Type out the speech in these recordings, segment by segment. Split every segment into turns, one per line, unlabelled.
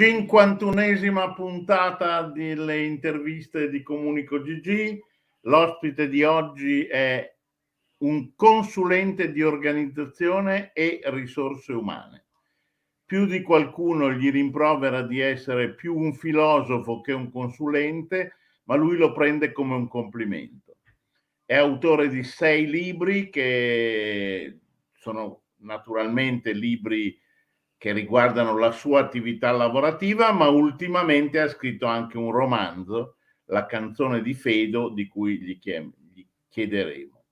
51esima puntata delle interviste di Comunico GG. L'ospite di oggi è un consulente di organizzazione e risorse umane. Più di qualcuno gli rimprovera di essere più un filosofo che un consulente, ma lui lo prende come un complimento. È autore di sei libri che sono naturalmente libri che riguardano la sua attività lavorativa, ma ultimamente ha scritto anche un romanzo, La canzone di Fedo, di cui gli, chiederemo.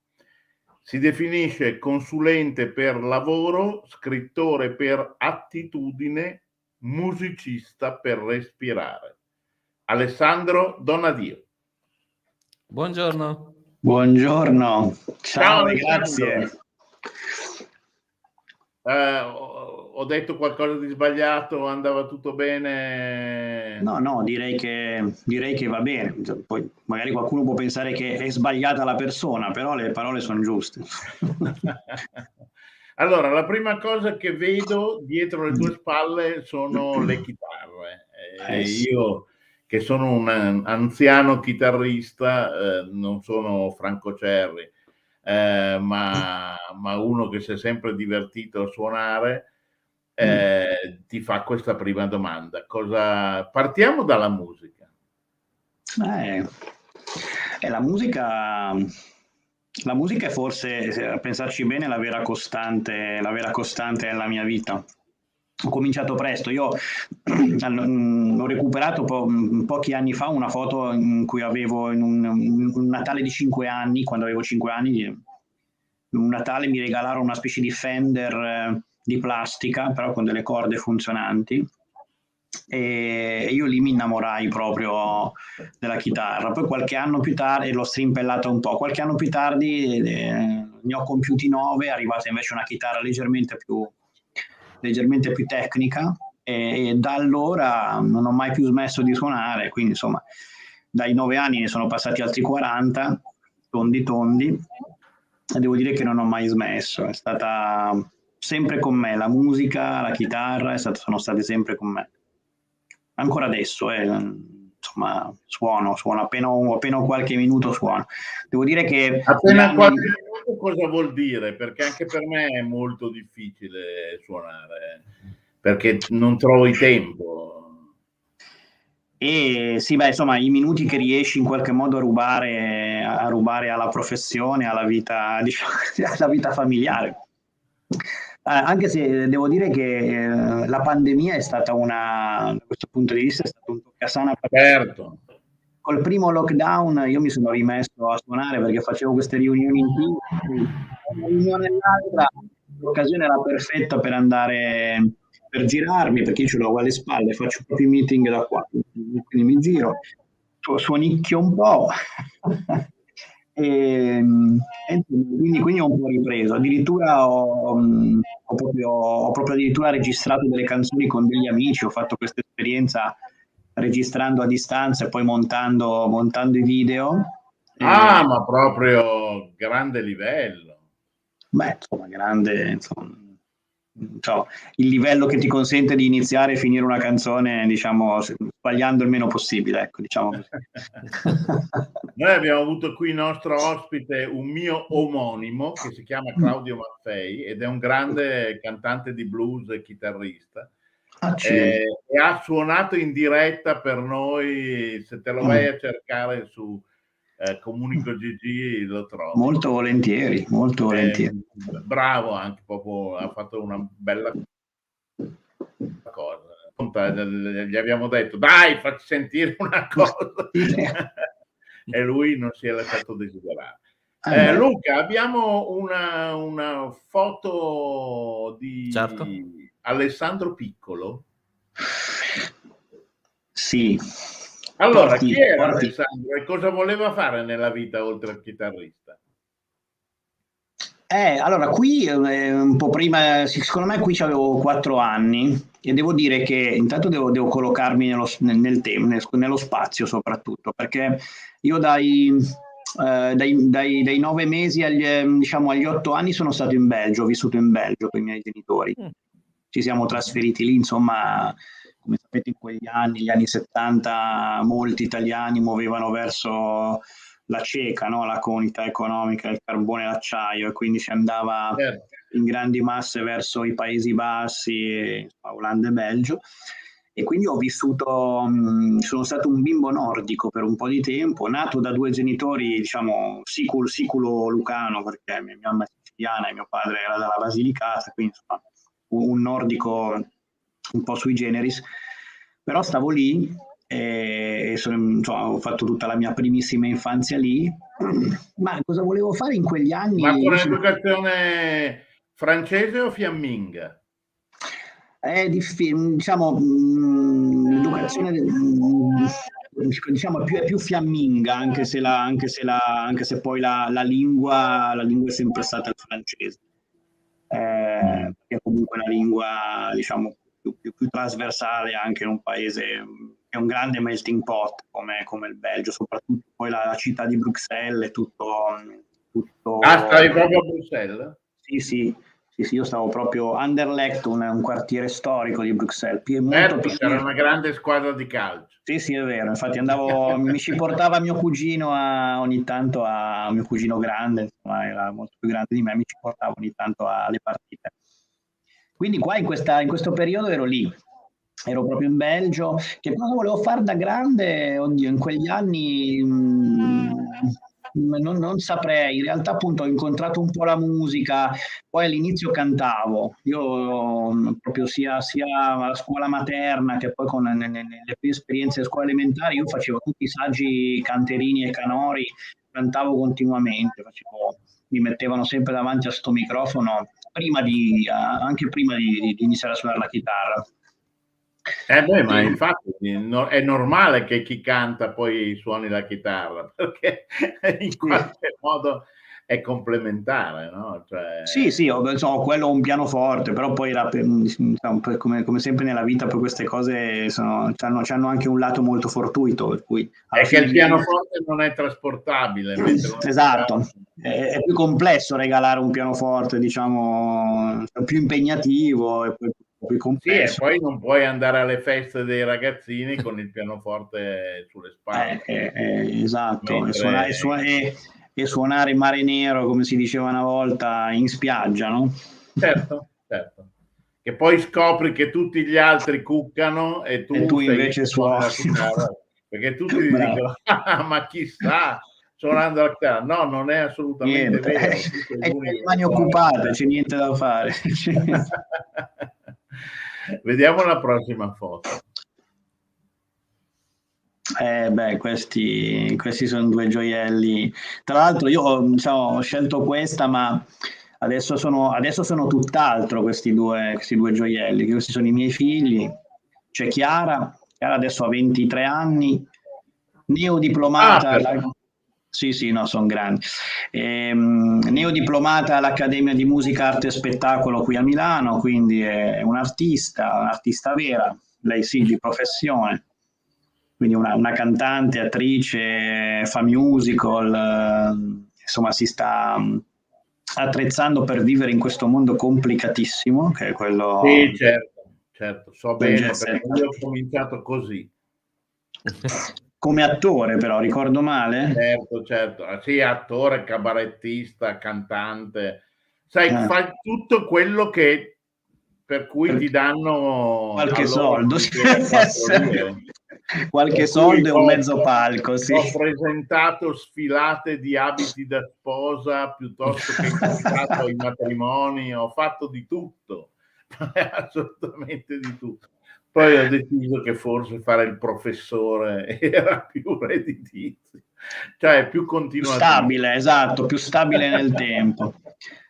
Si definisce consulente per lavoro, scrittore per attitudine, musicista per respirare. Alessandro Donadio.
Buongiorno.
Buongiorno. Ciao, Ciao grazie.
Uh, ho detto qualcosa di sbagliato, andava tutto bene?
No, no, direi che, direi che va bene. Poi magari qualcuno può pensare che è sbagliata la persona, però le parole sono giuste.
allora, la prima cosa che vedo dietro le tue spalle sono le chitarre. Eh, io che sono un anziano chitarrista, eh, non sono Franco Cerri, eh, ma, ma, uno che si è sempre divertito a suonare eh, ti fa questa prima domanda. Cosa... Partiamo dalla musica.
Eh, eh, la musica. La musica è forse, a pensarci bene, la vera costante, la vera costante nella mia vita. Ho cominciato presto, io ho recuperato po- pochi anni fa una foto in cui avevo in un, un Natale di 5 anni, quando avevo 5 anni, un Natale mi regalarono una specie di Fender eh, di plastica, però con delle corde funzionanti. E io lì mi innamorai proprio della chitarra. Poi qualche anno più tardi l'ho strimpellata un po'. Qualche anno più tardi eh, ne ho compiuti nove, è arrivata invece una chitarra leggermente più, leggermente più tecnica. E, e da allora non ho mai più smesso di suonare. Quindi, insomma, dai nove anni ne sono passati altri 40, tondi tondi. E devo dire che non ho mai smesso. È stata sempre con me, la musica, la chitarra stato, sono state sempre con me. Ancora adesso, eh, insomma, suono, suono appena, appena qualche minuto suono. Devo dire che...
Appena qualche minuto cosa vuol dire? Perché anche per me è molto difficile suonare, perché non trovo il tempo.
E sì, beh, insomma, i minuti che riesci in qualche modo a rubare, a rubare alla professione, alla vita, diciamo, alla vita familiare. Eh, anche se devo dire che eh, la pandemia è stata una, da questo punto di vista, è stato un toccasana.
Certo.
Col primo lockdown io mi sono rimesso a suonare perché facevo queste riunioni in team, una riunione e l'altra, l'occasione era perfetta per andare, per girarmi, perché io ce l'ho alle spalle, faccio proprio i meeting da qua, quindi mi giro, suonicchio un po'. E, e quindi, quindi, ho un po' ripreso. Addirittura ho, ho, proprio, ho, proprio, addirittura registrato delle canzoni con degli amici, ho fatto questa esperienza registrando a distanza e poi montando, montando i video.
Ah, e, ma proprio grande livello.
Beh, insomma, grande, insomma, cioè, il livello che ti consente di iniziare e finire una canzone, diciamo, sbagliando il meno possibile, ecco, diciamo
Noi abbiamo avuto qui il nostro ospite un mio omonimo che si chiama Claudio Maffei ed è un grande cantante di blues e chitarrista. Ah, eh, e ha suonato in diretta per noi, se te lo vai a cercare su eh, Comunico GG lo trovo.
Molto volentieri, molto eh, volentieri.
Eh, bravo anche, proprio ha fatto una bella cosa. Gli abbiamo detto, dai, facci sentire una cosa. e lui non si è lasciato desiderare. Ah, eh, Luca, abbiamo una, una foto di certo. Alessandro Piccolo.
Sì.
Allora, porti, chi era porti... Alessandro e cosa voleva fare nella vita oltre al chitarrista?
Eh, allora, qui eh, un po' prima, secondo me qui avevo quattro anni e devo dire che intanto devo, devo collocarmi nello, nel tempo, nello spazio soprattutto, perché io dai, eh, dai, dai, dai, nove mesi agli, diciamo, agli otto anni sono stato in Belgio, ho vissuto in Belgio con i miei genitori. Mm. Ci siamo trasferiti lì, insomma, come sapete in quegli anni, gli anni 70, molti italiani muovevano verso la cieca, no? la comunità economica, il carbone e l'acciaio, e quindi si andava certo. in grandi masse verso i Paesi Bassi, Olanda e Belgio. E quindi ho vissuto, sono stato un bimbo nordico per un po' di tempo, nato da due genitori, diciamo, siculo, siculo lucano, perché mia mamma è siciliana e mio padre era dalla Basilicata, quindi insomma, un nordico un po' sui generis. Però stavo lì e sono, insomma, ho fatto tutta la mia primissima infanzia lì. Ma cosa volevo fare in quegli anni?
Ma con educazione francese o fiamminga?
È difficile, diciamo, l'educazione diciamo, più, è più fiamminga, anche se, la, anche se, la, anche se poi la, la, lingua, la lingua è sempre stata il francese. Eh, perché comunque una lingua, diciamo, più, più, più trasversale anche in un paese è un grande melting pot come, come il Belgio, soprattutto poi la, la, città di Bruxelles, tutto... tutto
ah, stavi proprio a Bruxelles?
Sì, sì, sì, sì, io stavo proprio a Anderlecht, un, un quartiere storico di Bruxelles.
Certo, c'era una grande squadra di calcio.
Sì, sì, è vero. Infatti andavo, mi ci portava mio cugino a, ogni tanto a mio cugino grande, insomma, era molto più grande di me, mi ci portava ogni tanto alle partite. Quindi qua in, questa, in questo periodo ero lì, ero proprio in Belgio. Che cosa volevo fare da grande? Oddio, in quegli anni mh, mm, non, non, saprei. In realtà, appunto, ho incontrato un po' la musica. Poi all'inizio cantavo. Io mm, proprio sia, sia alla scuola materna che poi con nelle, nelle prime esperienze scuola elementari, io facevo tutti i saggi canterini e canori, cantavo continuamente. Facevo, mi mettevano sempre davanti a sto microfono prima di, anche prima di, di iniziare a suonare la chitarra.
Eh beh, ma infatti è normale che chi canta poi suoni la chitarra, perché in qualche modo è complementare, no? Cioè...
Sì, sì, ho, so, quello è un pianoforte, però poi diciamo, come, come, sempre nella vita poi queste cose sono, hanno, hanno, anche un lato molto fortuito. Per cui
è che il pianoforte non è trasportabile.
esatto, è, è, più complesso regalare un pianoforte, diciamo, più impegnativo e poi più complesso.
Sì, e poi non puoi andare alle feste dei ragazzini con il pianoforte sulle spalle.
Eh, eh, eh esatto, Mentre... e, suonare, e, e, suonare, mare nero, come si diceva una volta, in spiaggia, no?
Certo, certo. Che poi scopri che tutti gli altri cuccano e tu,
e tu invece suoni.
Perché tutti ti dicono, ah, ma chissà, suonando la chitarra. No, non è assolutamente niente. vero.
È, mani occupate, c'è niente da fare.
Vediamo la prossima foto.
Eh beh, questi, questi, sono due gioielli. Tra l'altro io diciamo, ho scelto questa, ma adesso sono, adesso sono tutt'altro questi due, questi due gioielli. Questi sono i miei figli. C'è Chiara, Chiara adesso ha 23 anni, neodiplomata. Ah, sì, sì, no, sono grandi. Ehm, neodiplomata all'Accademia di Musica, Arte e Spettacolo qui a Milano, quindi è un'artista, un'artista vera, lei sì, di professione. Quindi una, una cantante, attrice, fa musical, eh, insomma si sta mm, attrezzando per vivere in questo mondo complicatissimo, che è quello...
Sì, certo, certo, so bene, perché io ho cominciato così.
come attore però, ricordo male?
Certo, certo, ah, sì, attore, cabarettista, cantante, sai, eh. fai tutto quello che per cui ti danno
qualche soldo, qualche soldo e un mezzo palco. Sì.
Ho presentato sfilate di abiti da sposa piuttosto che i matrimoni, ho fatto di tutto, assolutamente di tutto. Poi ho deciso che forse fare il professore era più redditizio, cioè più continuativo.
Stabile, esatto, più stabile nel tempo.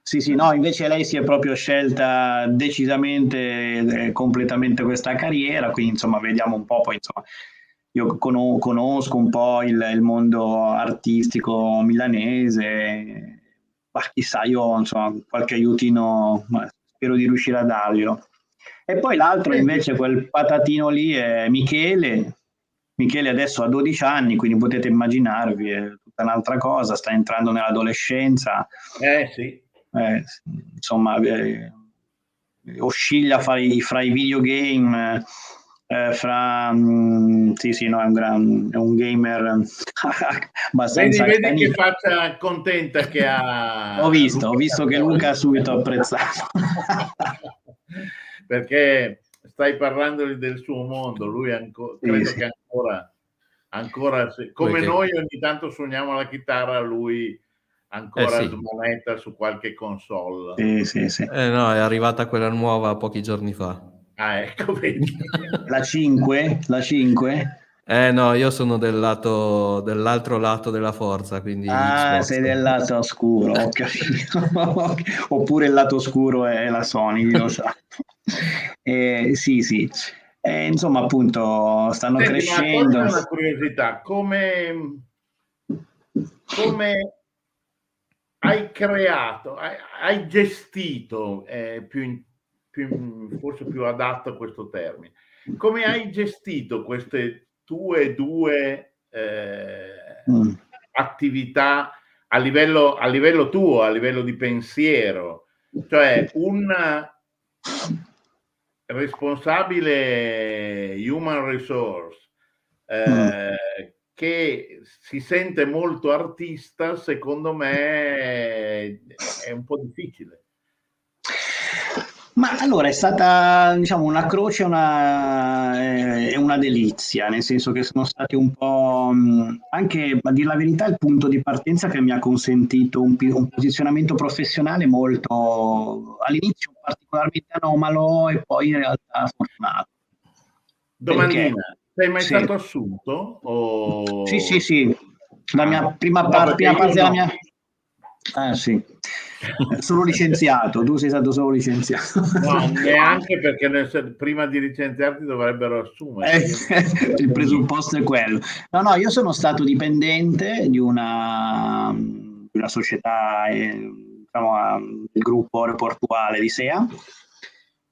Sì, sì, no, invece lei si è proprio scelta decisamente, eh, completamente questa carriera, quindi insomma vediamo un po', poi insomma io con- conosco un po' il, il, mondo artistico milanese, ma chissà, io insomma qualche aiutino spero di riuscire a darglielo. E poi l'altro invece, quel patatino lì è Michele, Michele adesso ha 12 anni, quindi potete immaginarvi, è tutta un'altra cosa, sta entrando nell'adolescenza.
Eh sì
eh, insomma, eh, oscilla fra i, fra i videogame, eh, fra... Mh, mm, sì, sì, no, è un, gran, è un gamer
abbastanza... Vedi, vedi che faccia contenta che ha...
ho visto, Luca ho visto che Luca ha subito apprezzato.
Perché stai parlando del suo mondo, lui anco, credo sì, che ancora, ancora come Perché... noi ogni tanto suoniamo la chitarra, lui ancora eh sì. smonetta su qualche console.
Sì, sì, sì.
Eh no, è arrivata quella nuova pochi giorni fa.
Ah, ecco, vedi.
la 5? La 5?
Eh no, io sono del lato, dell'altro lato della forza, quindi...
Ah, Xbox. sei del lato oscuro, ho capito. Oppure il lato oscuro è la Sony, lo sa. Eh, sì, sì. Eh, insomma, appunto, stanno Senti, crescendo.
Ma una curiosità, come, come hai creato, hai, hai gestito, eh, più in, più, forse più adatto a questo termine, come hai gestito queste tue due eh, mm. attività a livello, a livello tuo, a livello di pensiero? Cioè un responsabile human resource eh, mm che si sente molto artista, secondo me è un po' difficile.
Ma allora è stata diciamo, una croce e una, una, delizia, nel senso che sono stati un po' anche a dire la verità il punto di partenza che mi ha consentito un, un posizionamento professionale molto all'inizio particolarmente anomalo e poi in realtà fortunato.
Domandina. Perché? Sei mai sì. stato assunto? O...
Sì, sì, sì. La mia ah, prima, no, parte, prima parte della mia... Ah, sì. Sono licenziato, tu sei stato solo licenziato.
No, neanche perché nel, prima di licenziarti dovrebbero assumere.
Eh, il presupposto è quello. No, no, io sono stato dipendente di una, di una società, eh, diciamo, del gruppo aeroportuale di SEA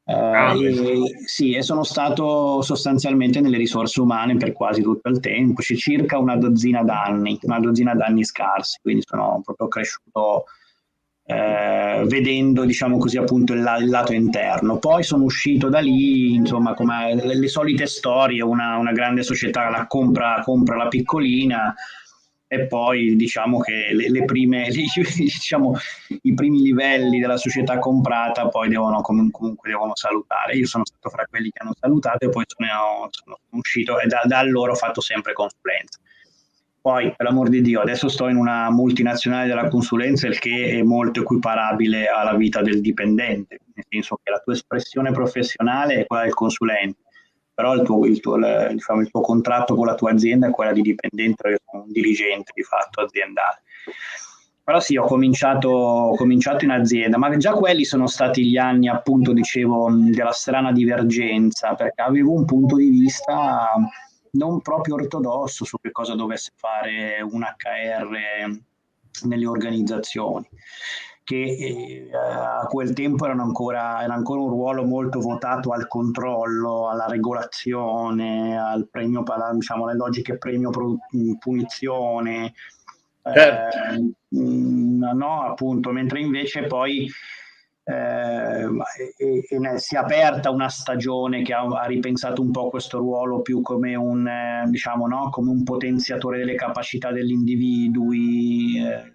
Uh, e, sì, e sono stato sostanzialmente nelle risorse umane per quasi tutto il tempo, c'è circa una dozzina d'anni, una dozzina d'anni scarsi, quindi sono proprio cresciuto eh, vedendo, diciamo così, appunto il, il, lato interno. Poi sono uscito da lì, insomma, come le, le solite storie, una, una grande società la compra, compra la piccolina, e poi diciamo che le, le prime, diciamo, i primi livelli della società comprata poi devono comunque devono salutare. Io sono stato fra quelli che hanno salutato e poi sono, sono uscito e da, da allora ho fatto sempre consulenza. Poi, per l'amor di Dio, adesso sto in una multinazionale della consulenza, il che è molto equiparabile alla vita del dipendente, nel senso che la tua espressione professionale è quella del consulente però il tuo, il, tuo, il, diciamo, il tuo, contratto con la tua azienda è quella di dipendente, perché sono un dirigente di fatto aziendale. Però sì, ho cominciato, ho cominciato in azienda, ma già quelli sono stati gli anni, appunto, dicevo, della strana divergenza, perché avevo un punto di vista non proprio ortodosso su che cosa dovesse fare un HR nelle organizzazioni che eh, a quel tempo erano ancora, era ancora un ruolo molto votato al controllo, alla regolazione, al premio, diciamo, alle logiche premio-punizione. Certo. Eh, no, appunto, mentre invece poi eh, e, e si è aperta una stagione che ha, ha, ripensato un po' questo ruolo più come un, eh, diciamo, no? come un potenziatore delle capacità degli individui, eh,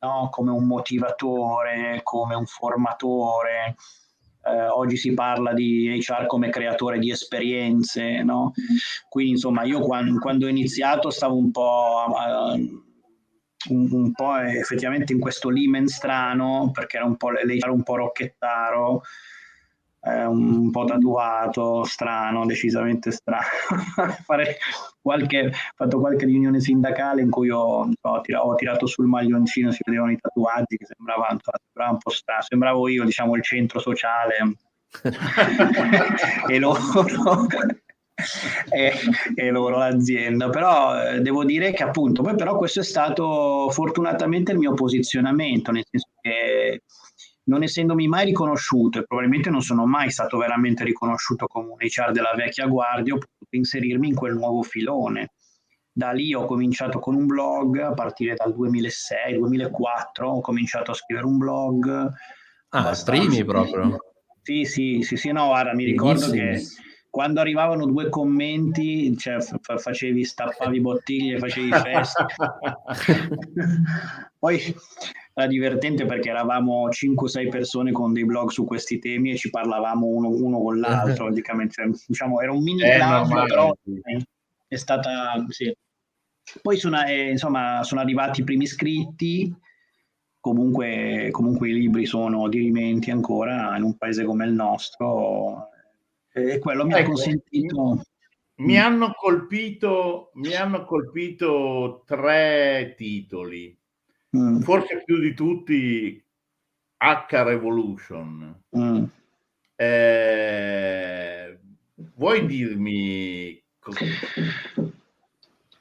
no? come un motivatore, come un formatore. Eh, oggi si parla di HR come creatore di esperienze, no? Quindi insomma io quando, quando ho iniziato stavo un po', uh, un, un, po' effettivamente in questo limen strano perché era un po', l'HR un po' rocchettaro eh, un po' tatuato, strano, decisamente strano. Fare qualche, fatto qualche riunione sindacale in cui ho, ho, tirato, ho, tirato, sul maglioncino, si vedevano i tatuaggi che sembravano, sembrava un po' strano, sembravo io, diciamo, il centro sociale e loro e, e, loro l'azienda. Però eh, devo dire che appunto poi però questo è stato fortunatamente il mio posizionamento nel senso che non essendomi mai riconosciuto e probabilmente non sono mai stato veramente riconosciuto come un HR della vecchia guardia ho potuto inserirmi in quel nuovo filone. Da lì ho cominciato con un blog a partire dal 2006-2004 ho cominciato a scrivere un blog.
Ah, primi proprio?
Sì, sì, sì, sì, no, guarda, mi ricordo che quando arrivavano due commenti, cioè, fa- facevi, stappavi bottiglie, facevi feste. Poi era divertente perché eravamo 5-6 persone con dei blog su questi temi e ci parlavamo uno, uno con l'altro, praticamente. Cioè, diciamo, era un mini club, però è stata... Sì. Poi sono, eh, insomma, sono arrivati i primi iscritti, comunque, comunque i libri sono dirimenti ancora in un paese come il nostro e quello mi ecco, ha consentito...
Mi hanno, colpito, mi hanno colpito tre titoli, mm. forse più di tutti H Revolution. Mm. Eh, vuoi dirmi cosa,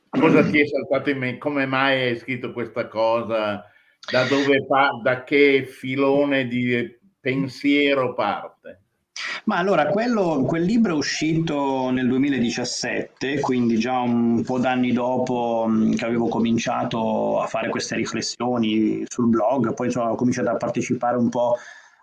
cosa ti è saltato in mente? Come mai hai scritto questa cosa? da dove pa- da che filone di pensiero parte?
Ma allora, quello, quel libro è uscito nel 2017, quindi già un po' d'anni dopo che avevo cominciato a fare queste riflessioni sul blog, poi insomma, ho cominciato a partecipare un po'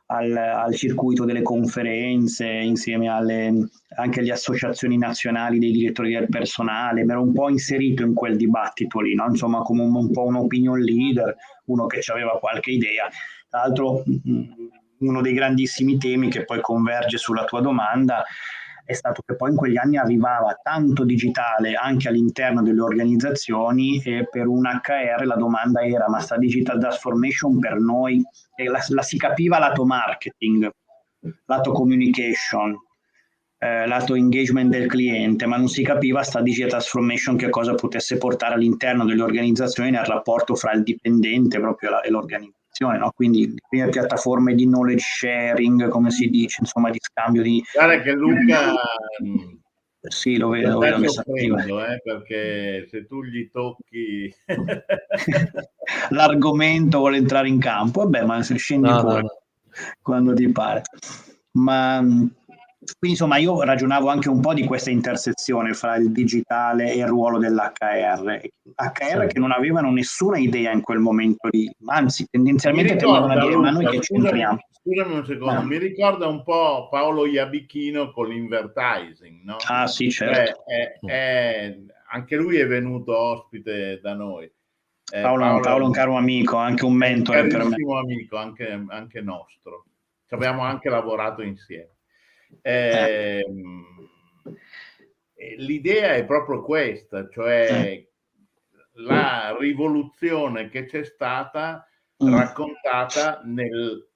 al, al circuito delle conferenze insieme alle, anche alle associazioni nazionali dei direttori del personale, mi ero un po' inserito in quel dibattito lì, no? insomma come un, un po' un opinion leader, uno che aveva qualche idea. Tra l'altro uno dei grandissimi temi che poi converge sulla tua domanda è stato che poi in quegli anni arrivava tanto digitale anche all'interno delle organizzazioni e per un HR la domanda era ma sta digital transformation per noi e la, la si capiva lato marketing, lato communication, eh, lato engagement del cliente, ma non si capiva sta digital transformation che cosa potesse portare all'interno delle organizzazioni nel rapporto fra il dipendente proprio e l'organizzazione no? quindi le piattaforme di knowledge sharing, come si dice, insomma di scambio di...
Guarda che Luca...
Sì, lo vedo, lo vedo
eh, perché se tu gli tocchi
l'argomento vuole entrare in campo, vabbè, ma se scendi no, fuori no, no. quando ti pare. Ma quindi insomma io ragionavo anche un po' di questa intersezione fra il digitale e il ruolo dell'HR. HR che non avevano nessuna idea in quel momento lì, anzi tendenzialmente tendevano a dire ma noi che c'entriamo.
Scusami un secondo, no. mi ricorda un po' Paolo Iabichino con l'invertising, no?
Ah sì, certo.
È, è, è, anche lui è venuto ospite da noi.
Eh, Paolo, Paolo, Paolo, è un caro amico, anche un mentore
per me. Un amico, anche, anche nostro. Ci abbiamo anche lavorato insieme. Eh, l'idea è proprio questa, cioè la rivoluzione che c'è stata mm. raccontata nel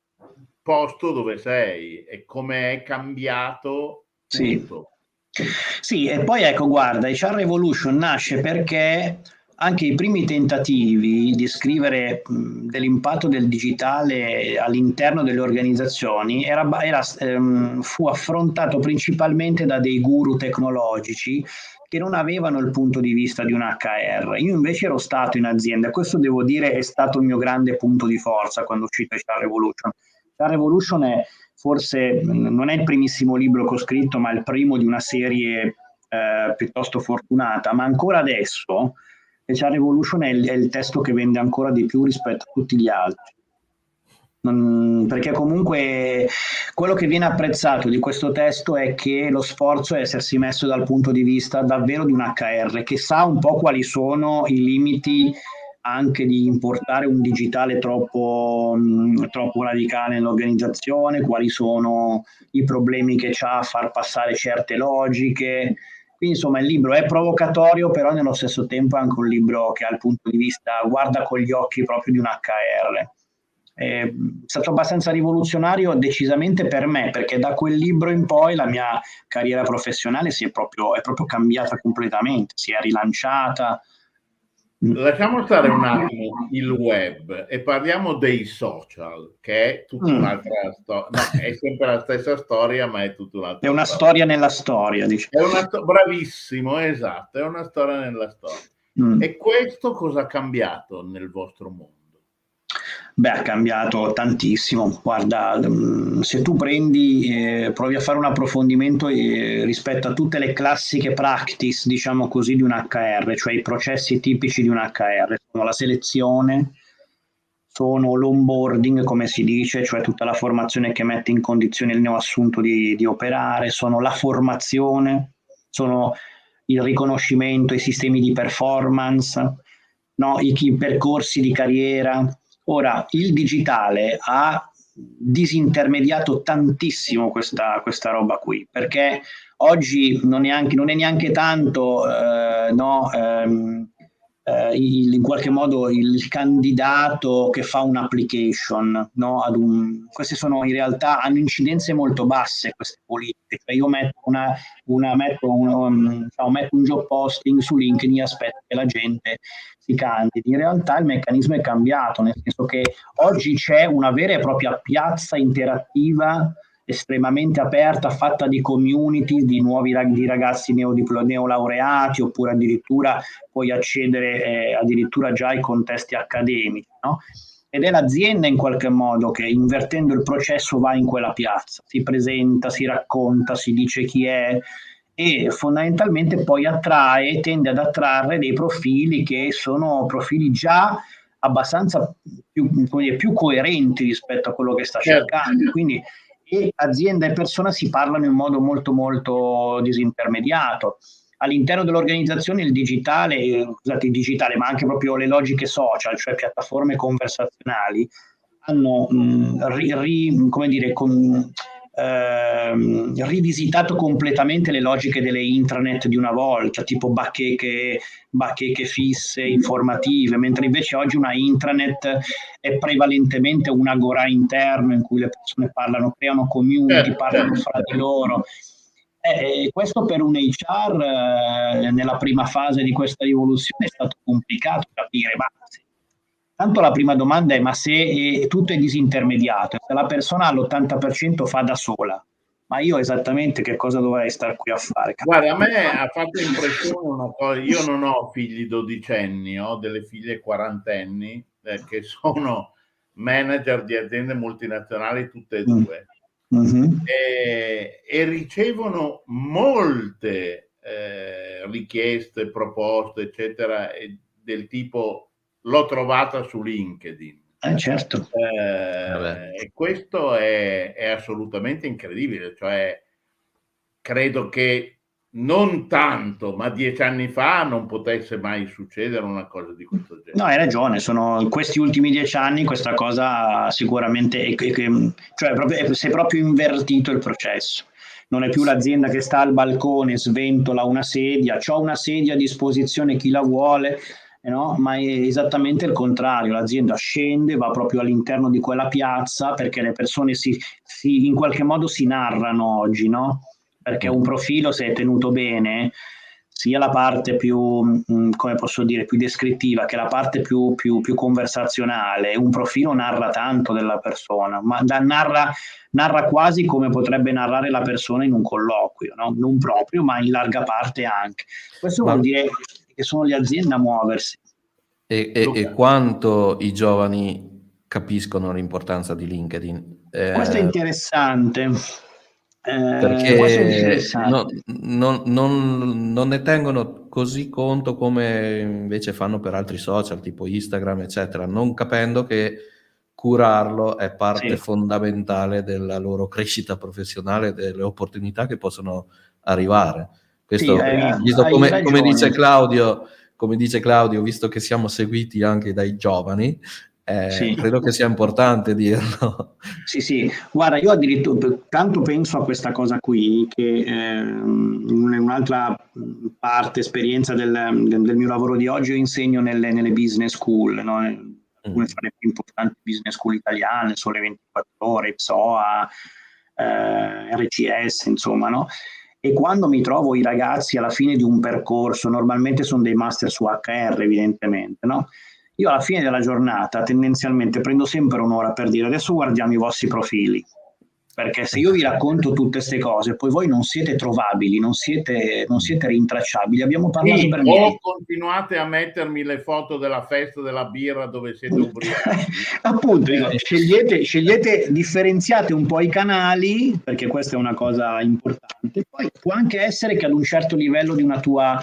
posto dove sei e come è cambiato tutto.
Sì. sì, e poi ecco, guarda, HR Revolution nasce perché anche i primi tentativi di scrivere mh, dell'impatto del digitale all'interno delle organizzazioni era, era, ehm, fu affrontato principalmente da dei guru tecnologici che non avevano il punto di vista di un HR. Io invece ero stato in azienda questo devo dire è stato il mio grande punto di forza quando è uscito Star Revolution. Star Revolution è forse, non è il primissimo libro che ho scritto, ma il primo di una serie eh, piuttosto fortunata, ma ancora adesso HR Revolution è il, è il, testo che vende ancora di più rispetto a tutti gli altri. Non, perché comunque quello che viene apprezzato di questo testo è che lo sforzo è essersi messo dal punto di vista davvero di un HR che sa un po' quali sono i limiti anche di importare un digitale troppo, mh, troppo radicale nell'organizzazione, quali sono i problemi che ha a far passare certe logiche, quindi insomma il libro è provocatorio, però nello stesso tempo è anche un libro che ha il punto di vista, guarda con gli occhi proprio di un HR. è stato abbastanza rivoluzionario decisamente per me, perché da quel libro in poi la mia carriera professionale si è proprio, è proprio cambiata completamente, si è rilanciata.
Lasciamo stare un attimo il web e parliamo dei social, che è tutta mm. un'altra storia. No, è sempre la stessa storia, ma è tutta un'altra
È una storia, storia nella storia,
diciamo. Sto- bravissimo, esatto, è una storia nella storia. Mm. E questo cosa ha cambiato nel vostro mondo?
Beh, ha cambiato tantissimo. Guarda, mm, se tu prendi, eh, provi a fare un approfondimento eh, rispetto a tutte le classiche practice, diciamo così, di un HR, cioè i processi tipici di un HR, sono la selezione, sono l'onboarding, come si dice, cioè tutta la formazione che mette in condizione il neoassunto di, di operare, sono la formazione, sono il riconoscimento, i sistemi di performance, no? I, i percorsi di carriera, Ora, il digitale ha disintermediato tantissimo questa, questa roba qui, perché oggi non, neanche, non è neanche tanto eh, no, ehm, eh, il, in qualche modo il candidato che fa un'application, no, un, queste sono in realtà hanno incidenze molto basse queste politiche. Cioè io metto, una, una, metto, un, um, metto un job posting su LinkedIn e aspetto che la gente si candidi. In realtà il meccanismo è cambiato, nel senso che oggi c'è una vera e propria piazza interattiva estremamente aperta, fatta di community, di nuovi di ragazzi neodiplo- neolaureati, oppure addirittura puoi accedere eh, addirittura già ai contesti accademici. No? Ed è l'azienda in qualche modo che invertendo il processo va in quella piazza, si presenta, si racconta, si dice chi è e fondamentalmente poi attrae, tende ad attrarre dei profili che sono profili già abbastanza più, dire, più coerenti rispetto a quello che sta certo. cercando. Quindi e azienda e persona si parlano in modo molto molto disintermediato. All'interno dell'organizzazione il digitale, scusate, il digitale, ma anche proprio le logiche social, cioè piattaforme conversazionali, hanno mh, ri, ri, come dire, con, ehm, rivisitato completamente le logiche delle intranet di una volta, tipo bacheche, bacheche fisse, informative, mentre invece oggi una intranet è prevalentemente un agora interno in cui le persone parlano, creano community, certo, parlano certo. fra di loro. Eh, questo per un HR eh, nella prima fase di questa rivoluzione è stato complicato capire, ma Tanto la prima domanda è ma se tutto è disintermediato, se la persona all'80% fa da sola, ma io esattamente che cosa dovrei stare qui a fare?
Guarda, a me ha fatto impressione una cosa, io non ho figli dodicenni, ho delle figlie quarantenni eh, che sono manager di aziende multinazionali tutte e mm. due mm-hmm. e, e, ricevono molte eh, richieste, proposte, eccetera, del tipo l'ho trovata su LinkedIn.
Eh, certo.
Eh, e questo è, è, assolutamente incredibile, cioè credo che non tanto, ma dieci anni fa non potesse mai succedere una cosa di questo genere.
No, hai ragione, sono in questi ultimi dieci anni questa cosa sicuramente, è, è, cioè proprio, si è proprio invertito il processo. Non è più l'azienda che sta al balcone, sventola una sedia, ho una sedia a disposizione chi la vuole, no? ma è esattamente il contrario, l'azienda scende, va proprio all'interno di quella piazza perché le persone si, si in qualche modo si narrano oggi, no? perché un profilo se è tenuto bene, sia la parte più, mm, come posso dire, più descrittiva che la parte più, più, più conversazionale, un profilo narra tanto della persona, ma da, narra, narra, quasi come potrebbe narrare la persona in un colloquio, no? non proprio, ma in larga parte anche. Questo vuol dire che sono le aziende a muoversi.
E, e, e quanto i giovani capiscono l'importanza di LinkedIn?
Eh, questo è interessante.
Eh, perché no, non, non, non, ne tengono così conto come invece fanno per altri social, tipo Instagram, eccetera, non capendo che curarlo è parte sì. fondamentale della loro crescita professionale, delle opportunità che possono arrivare. Questo, sì, hai, visto come, come, dice Claudio, come dice Claudio, visto che siamo seguiti anche dai giovani, eh, sì. credo che sia importante dirlo.
Sì, sì, guarda, io addirittura tanto penso a questa cosa qui che eh, in un'altra parte, esperienza del, del, del, mio lavoro di oggi, io insegno nelle, nelle business school, no? alcune fra le più importanti business school italiane, Sole 24 Ore, PSOA, eh, RCS, insomma, no? E quando mi trovo i ragazzi alla fine di un percorso, normalmente sono dei master su HR, evidentemente, no? Io alla fine della giornata tendenzialmente prendo sempre un'ora per dire adesso guardiamo i vostri profili, perché se io vi racconto tutte queste cose, poi voi non siete trovabili, non siete, non siete rintracciabili. Abbiamo parlato sì, per
o me. continuate a mettermi le foto della festa della birra dove siete ubriachi.
Appunto, dico, scegliete, scegliete, differenziate un po' i canali, perché questa è una cosa importante. Poi può anche essere che ad un certo livello di una tua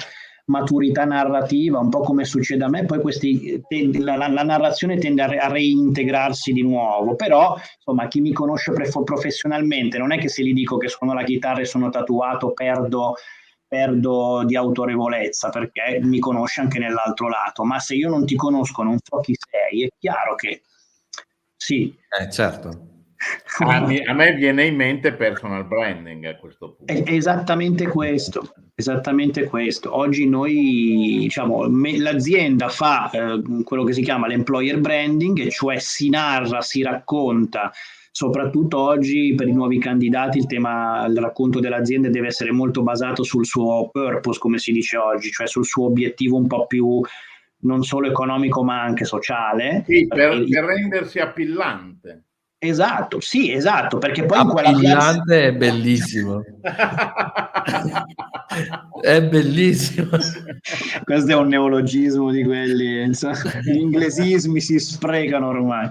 maturità narrativa, un po' come succede a me, poi questi, la, la, la, narrazione tende a, re, a, reintegrarsi di nuovo, però insomma chi mi conosce pre- professionalmente non è che se gli dico che suono la chitarra e sono tatuato perdo, perdo di autorevolezza perché mi conosce anche nell'altro lato, ma se io non ti conosco, non so chi sei, è chiaro che sì.
Eh, certo.
A me, a me, viene in mente personal branding a questo punto.
È esattamente questo, esattamente questo. Oggi noi, diciamo, me, l'azienda fa eh, quello che si chiama l'employer branding, cioè si narra, si racconta. Soprattutto oggi per i nuovi candidati il tema del racconto dell'azienda deve essere molto basato sul suo purpose, come si dice oggi, cioè sul suo obiettivo un po' più non solo economico ma anche sociale.
Sì, per, per rendersi appillante.
Esatto, sì, esatto, perché poi
in quella piazza... è bellissimo. è bellissimo.
Questo è un neologismo di quelli, insomma, gli inglesismi si sprecano ormai.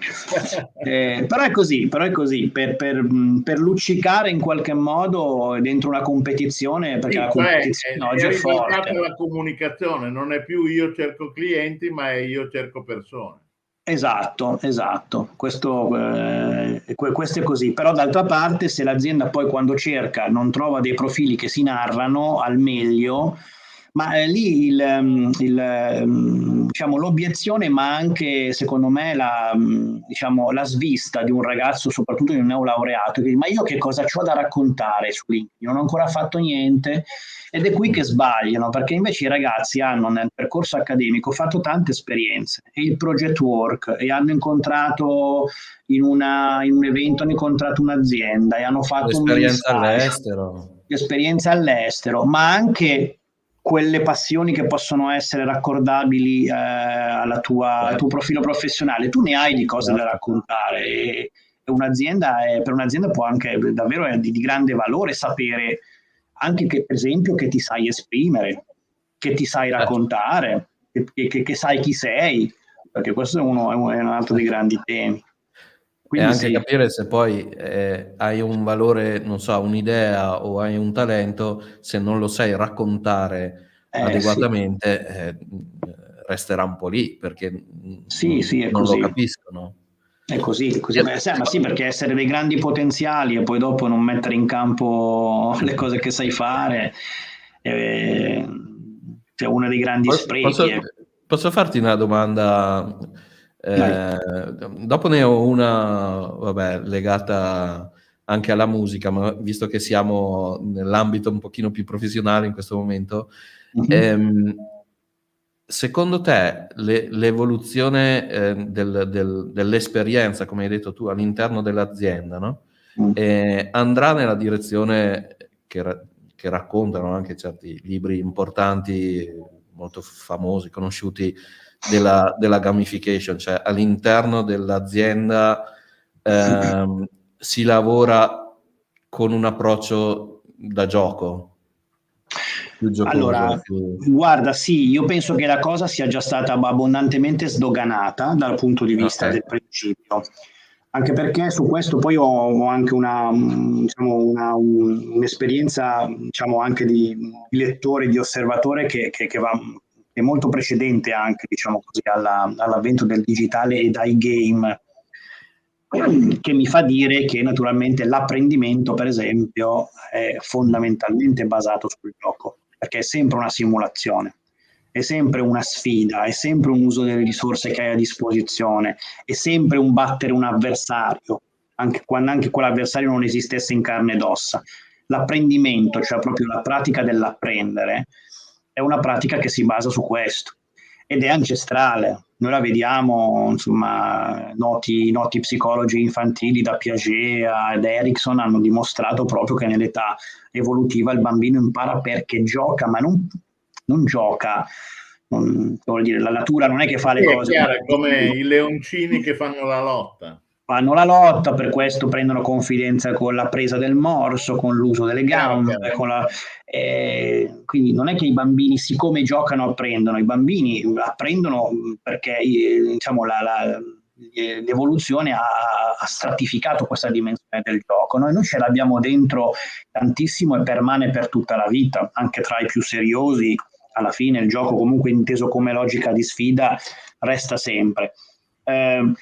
Eh, però è così, però è così, per, per, per, luccicare in qualche modo dentro una competizione, perché sì, la competizione
cioè, oggi è, è forte. la comunicazione, non è più io cerco clienti, ma è io cerco persone.
Esatto, esatto, questo, eh, questo, è così, però d'altra parte se l'azienda poi quando cerca non trova dei profili che si narrano al meglio, ma eh, lì il, mm, il, mm, diciamo, l'obiezione, ma anche secondo me la, mm, diciamo, la svista di un ragazzo, soprattutto di un neolaureato, che dice, ma io che cosa ho da raccontare su LinkedIn? Non ho ancora fatto niente ed è qui che sbagliano, perché invece i ragazzi hanno nel percorso accademico fatto tante esperienze e il project work e hanno incontrato in, una, in un evento, hanno incontrato un'azienda e hanno fatto
un'esperienza all'estero.
Esperienza all'estero, ma anche quelle passioni che possono essere raccordabili eh, alla tua, al tuo profilo professionale. Tu ne hai di cose da raccontare e un'azienda è, per un'azienda può anche davvero è di, di grande valore sapere anche che, per esempio, che ti sai esprimere, che ti sai certo. raccontare, che, che, che sai chi sei, perché questo è, uno, è un altro dei grandi temi.
Quindi e anche sì. capire se poi eh, hai un valore, non so, un'idea o hai un talento, se non lo sai raccontare eh, adeguatamente, sì. eh, resterà un po' lì perché
sì, sì,
non lo capiscono.
È così, è così. Beh, ma sì, perché essere dei grandi potenziali e poi dopo non mettere in campo le cose che sai fare è cioè uno dei grandi posso, sprechi.
Posso, posso, farti una domanda? Eh, dopo ne ho una, vabbè, legata anche alla musica, ma visto che siamo nell'ambito un pochino più professionale in questo momento, mm-hmm. ehm, secondo te le, l'evoluzione eh, del, del, dell'esperienza, come hai detto tu, all'interno dell'azienda, no? mm. eh, andrà nella direzione che, ra- che, raccontano anche certi libri importanti, molto famosi, conosciuti, della, della gamification, cioè all'interno dell'azienda ehm, si lavora con un approccio da gioco,
allora, più... guarda, sì, io penso che la cosa sia già stata abbondantemente sdoganata dal punto di vista okay. del principio. Anche perché su questo poi ho, ho anche una, diciamo, una, un, un'esperienza diciamo, anche di, di, lettore, di osservatore che, che, che va è molto precedente anche diciamo così, alla, all'avvento del digitale e dai game che mi fa dire che naturalmente l'apprendimento, per esempio, è fondamentalmente basato sul gioco perché è sempre una simulazione, è sempre una sfida, è sempre un uso delle risorse che hai a disposizione, è sempre un battere un avversario, anche quando anche quell'avversario non esistesse in carne ed ossa. L'apprendimento, cioè proprio la pratica dell'apprendere, è una pratica che si basa su questo. Ed è ancestrale. Noi la vediamo, insomma, noti, noti psicologi infantili da Piaget ad Erickson hanno dimostrato proprio che nell'età evolutiva il bambino impara perché gioca, ma non, non gioca. Non, dire, la natura non è che fa le sì, cose.
È chiaro, come i leoncini che fanno la lotta
fanno la lotta, per questo prendono confidenza con la presa del morso, con l'uso delle gambe. La, eh, quindi non è che i bambini, siccome giocano, apprendono, i bambini apprendono perché diciamo, la, la, l'evoluzione ha, ha, stratificato questa dimensione del gioco. Noi, noi ce l'abbiamo dentro tantissimo e permane per tutta la vita, anche tra i più seriosi. Alla fine il gioco comunque inteso come logica di sfida resta sempre. Eh,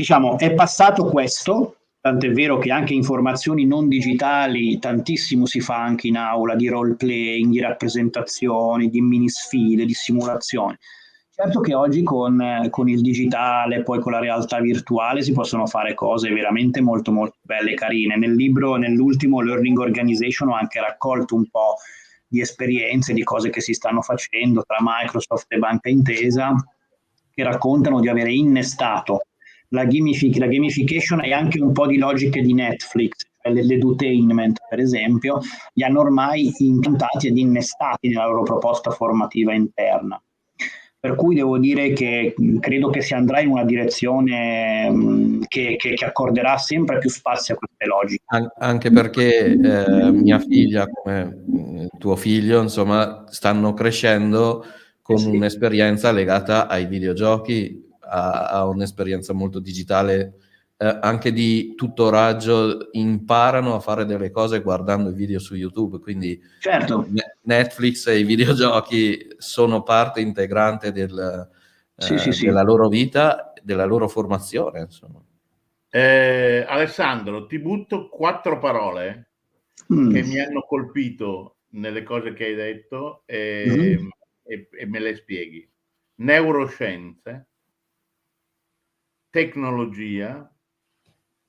diciamo, è passato questo, tant'è vero che anche informazioni non digitali tantissimo si fa anche in aula di role playing, di rappresentazioni, di mini sfide, di simulazioni. Certo che oggi con, con, il digitale, poi con la realtà virtuale si possono fare cose veramente molto molto belle e carine. Nel libro, nell'ultimo Learning Organization ho anche raccolto un po' di esperienze, di cose che si stanno facendo tra Microsoft e Banca Intesa, che raccontano di avere innestato la, gamific- la gamification e anche un po' di logiche di Netflix, cioè l'edutainment per esempio, li hanno ormai impiantati ed innestati nella loro proposta formativa interna. Per cui devo dire che credo che si andrà in una direzione che, che, che, accorderà sempre più spazio a queste logiche.
An- anche perché eh, mia figlia, come tuo figlio, insomma, stanno crescendo con sì. un'esperienza legata ai videogiochi ha, ha un'esperienza molto digitale eh, anche di tutoraggio, imparano a fare delle cose guardando i video su YouTube, quindi
certo.
Netflix e i videogiochi sono parte integrante del, sì, eh, sì, sì. della loro vita, della loro formazione. Insomma.
Eh, Alessandro, ti butto quattro parole mm. che mi hanno colpito nelle cose che hai detto e, mm. e, e me le spieghi. Neuroscienze, tecnologia,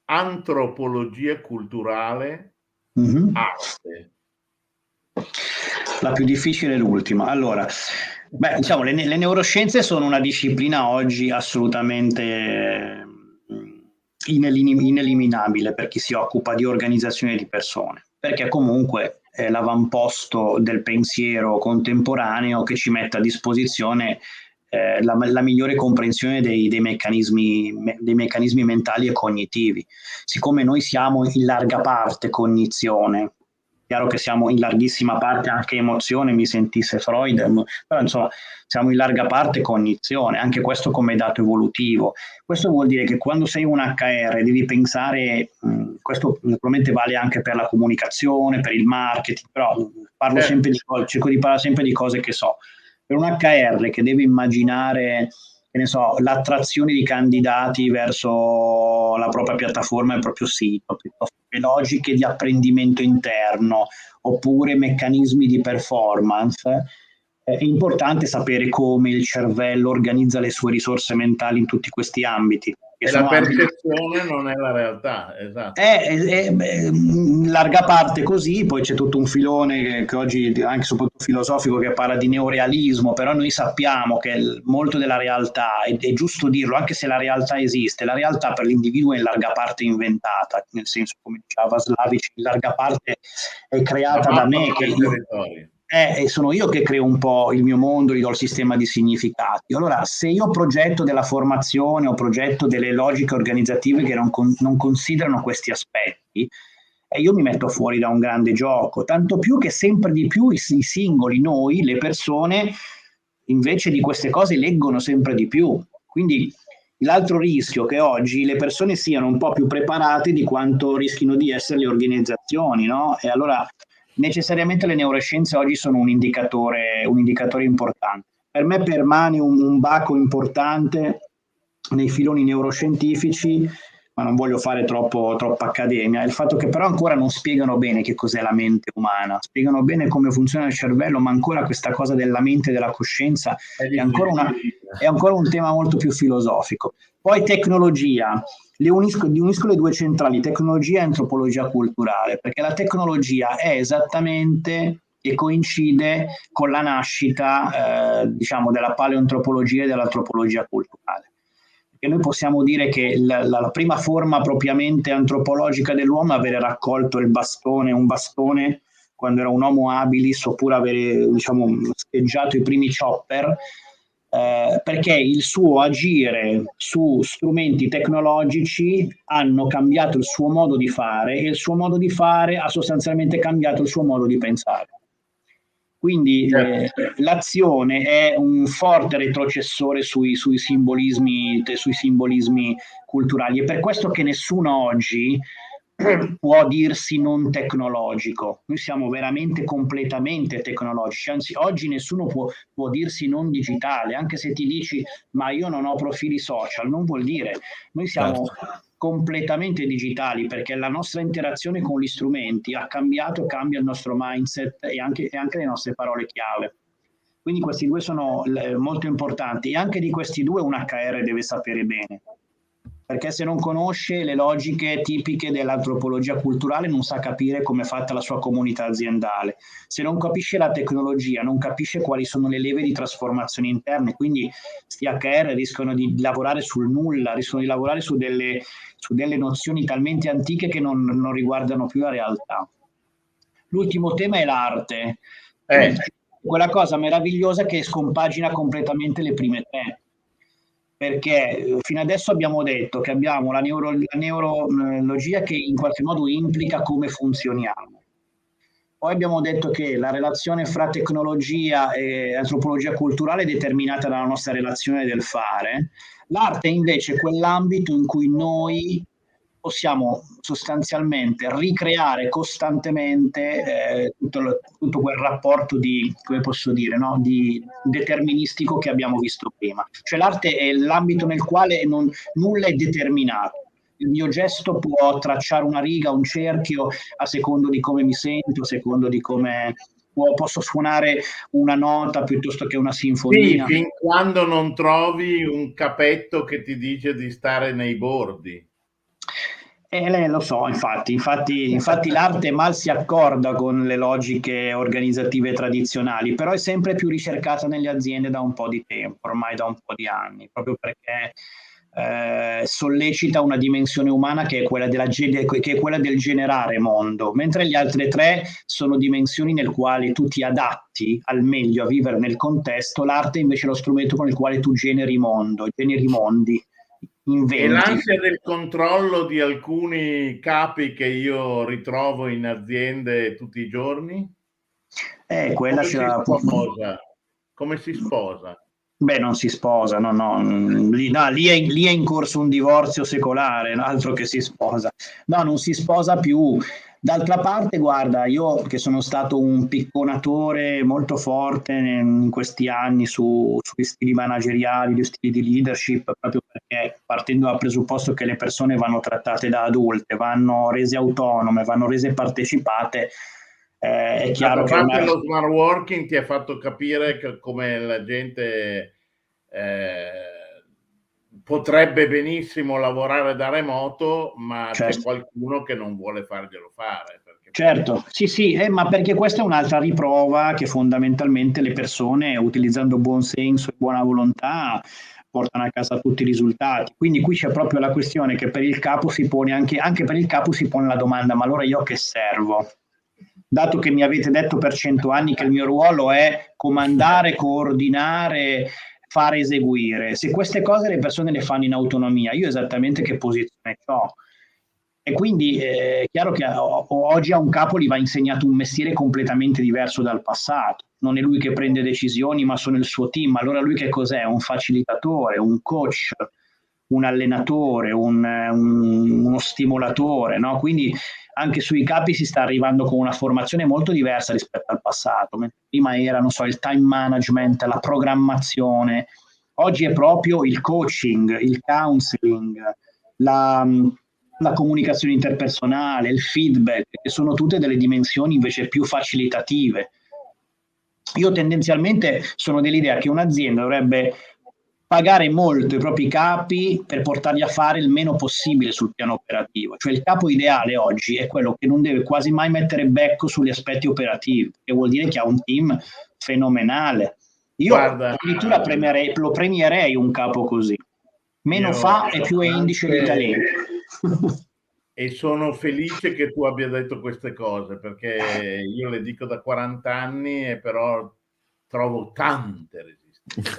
antropologia culturale, mm-hmm. arte.
La più difficile è l'ultima. Allora, beh, diciamo, le, le neuroscienze sono una disciplina oggi assolutamente mm, ineliminabile per chi si occupa di organizzazione di persone, perché comunque è l'avamposto del pensiero contemporaneo che ci mette a disposizione eh, la, la, migliore comprensione dei, dei, meccanismi, me, dei, meccanismi, mentali e cognitivi. Siccome noi siamo in larga parte cognizione, chiaro che siamo in larghissima parte anche emozione, mi sentisse Freud, però insomma siamo in larga parte cognizione, anche questo come dato evolutivo. Questo vuol dire che quando sei un HR devi pensare, mh, questo naturalmente vale anche per la comunicazione, per il marketing, però parlo certo. sempre di, cerco di parlare sempre di cose che so per un HR che deve immaginare che ne so, l'attrazione di candidati verso la propria piattaforma e il proprio sito, piuttosto che logiche di apprendimento interno oppure meccanismi di performance, è importante sapere come il cervello organizza le sue risorse mentali in tutti questi ambiti.
E la percezione anche... non è la realtà, esatto.
È, è, è, in larga parte così, poi c'è tutto un filone che, che, oggi, anche soprattutto filosofico, che parla di neorealismo, però noi sappiamo che molto della realtà, è, è giusto dirlo, anche se la realtà esiste, la realtà per l'individuo è in larga parte inventata, nel senso, come diceva Slavic, in larga parte è creata da me. Che io, è, sono io che creo un po' il mio mondo, gli do il sistema di significati. Allora, se io progetto della formazione o progetto delle logiche organizzative che non, con, non considerano questi aspetti, eh, io mi metto fuori da un grande gioco, tanto più che sempre di più i, i singoli, noi, le persone, invece di queste cose leggono sempre di più. Quindi L'altro rischio è che oggi le persone siano un po' più preparate di quanto rischino di essere le organizzazioni, no? E allora necessariamente le neuroscienze oggi sono un indicatore, un indicatore importante. Per me permane un, un baco importante nei filoni neuroscientifici, ma non voglio fare troppo, troppa accademia, il fatto che però ancora non spiegano bene che cos'è la mente umana, spiegano bene come funziona il cervello, ma ancora questa cosa della mente e della coscienza è ancora, una, è ancora un tema molto più filosofico. Poi tecnologia, le unisco, unisco le due centrali, tecnologia e antropologia culturale, perché la tecnologia è esattamente e coincide con la nascita eh, diciamo, della paleoantropologia e dell'antropologia culturale. E noi possiamo dire che la, la, prima forma propriamente antropologica dell'uomo è avere raccolto il bastone, un bastone quando era un uomo habilis oppure avere diciamo, scheggiato i primi chopper eh, perché il suo agire su strumenti tecnologici hanno cambiato il suo modo di fare e il suo modo di fare ha sostanzialmente cambiato il suo modo di pensare. Quindi certo. eh, l'azione è un forte retrocessore sui, sui, simbolismi, sui simbolismi culturali. È per questo che nessuno oggi può dirsi non tecnologico. Noi siamo veramente completamente tecnologici, anzi oggi nessuno può, può, dirsi non digitale, anche se ti dici ma io non ho profili social, non vuol dire. Noi siamo certo. completamente digitali perché la nostra interazione con gli strumenti ha cambiato, cambia il nostro mindset e anche, e anche le nostre parole chiave. Quindi questi due sono molto importanti e anche di questi due un HR deve sapere bene perché se non conosce le logiche tipiche dell'antropologia culturale non sa capire come è fatta la sua comunità aziendale. Se non capisce la tecnologia, non capisce quali sono le leve di trasformazione interne, quindi sti HR rischiano di lavorare sul nulla, rischiano di lavorare su delle, su delle nozioni talmente antiche che non, non, riguardano più la realtà. L'ultimo tema è l'arte. Eh. Quella cosa meravigliosa che scompagina completamente le prime tre perché eh, fino adesso abbiamo detto che abbiamo la, neuro, la neurologia che in qualche modo implica come funzioniamo. Poi abbiamo detto che la relazione fra tecnologia e antropologia culturale è determinata dalla nostra relazione del fare. L'arte invece è quell'ambito in cui noi possiamo sostanzialmente ricreare costantemente eh, tutto, tutto, quel rapporto di, come posso dire, no? di deterministico che abbiamo visto prima. Cioè l'arte è l'ambito nel quale non, nulla è determinato. Il mio gesto può tracciare una riga, un cerchio, a secondo di come mi sento, a secondo di come posso suonare una nota piuttosto che una sinfonia.
Sì, fin quando non trovi un capetto che ti dice di stare nei bordi.
Eh, lo so, infatti, infatti, infatti l'arte mal si accorda con le logiche organizzative tradizionali, però è sempre più ricercata nelle aziende da un po' di tempo, ormai da un po' di anni, proprio perché eh, sollecita una dimensione umana che è, quella della, che è quella del generare mondo, mentre le altre tre sono dimensioni nel quali tu ti adatti al meglio a vivere nel contesto, l'arte invece è lo strumento con il quale tu generi mondo, generi mondi
inventi. E l'ansia del controllo di alcuni capi che io ritrovo in aziende tutti i giorni?
Eh, quella
Come si sposa? Come si sposa?
Beh, non si sposa, no, no, lì, no, lì, è, lì, è, in corso un divorzio secolare, altro che si sposa. No, non si sposa più, D'altra parte, guarda, io che sono stato un picconatore molto forte in questi anni su, sugli stili manageriali, gli stili di leadership, proprio perché partendo dal presupposto che le persone vanno trattate da adulte, vanno rese autonome, vanno rese partecipate, eh, è chiaro che...
Ormai... lo smart working ti ha fatto capire come la gente... Eh potrebbe benissimo lavorare da remoto, ma certo. c'è qualcuno che non vuole farglielo fare.
Certo, sì, sì, eh, ma perché questa è un'altra riprova che fondamentalmente le persone, utilizzando buon senso e buona volontà, portano a casa tutti i risultati. Quindi qui c'è proprio la questione che per il capo si pone anche, anche per il capo si pone la domanda: ma allora io che servo? Dato che mi avete detto per cento anni che il mio ruolo è comandare, coordinare, fare eseguire. Se queste cose le persone le fanno in autonomia, io esattamente che posizione ho? E quindi eh, è chiaro che oggi a un capo gli va insegnato un mestiere completamente diverso dal passato. Non è lui che prende decisioni, ma sono il suo team. Allora lui che cos'è? Un facilitatore, un coach, un allenatore, un, un, uno stimolatore. No? Quindi anche sui capi si sta arrivando con una formazione molto diversa rispetto al passato. Prima era, non so, il time management, la programmazione, oggi è proprio il coaching, il counseling, la, la comunicazione interpersonale, il feedback, che sono tutte delle dimensioni invece più facilitative. Io tendenzialmente sono dell'idea che un'azienda dovrebbe pagare molto i propri capi per portarli a fare il meno possibile sul piano operativo. Cioè il capo ideale oggi è quello che non deve quasi mai mettere becco sugli aspetti operativi, che vuol dire che ha un team fenomenale. Io Guarda, addirittura premierei, lo premierei un capo così. Meno io, fa e più è indice di talento.
e sono felice che tu abbia detto queste cose perché io le dico da 40 anni e però trovo tante resistenze.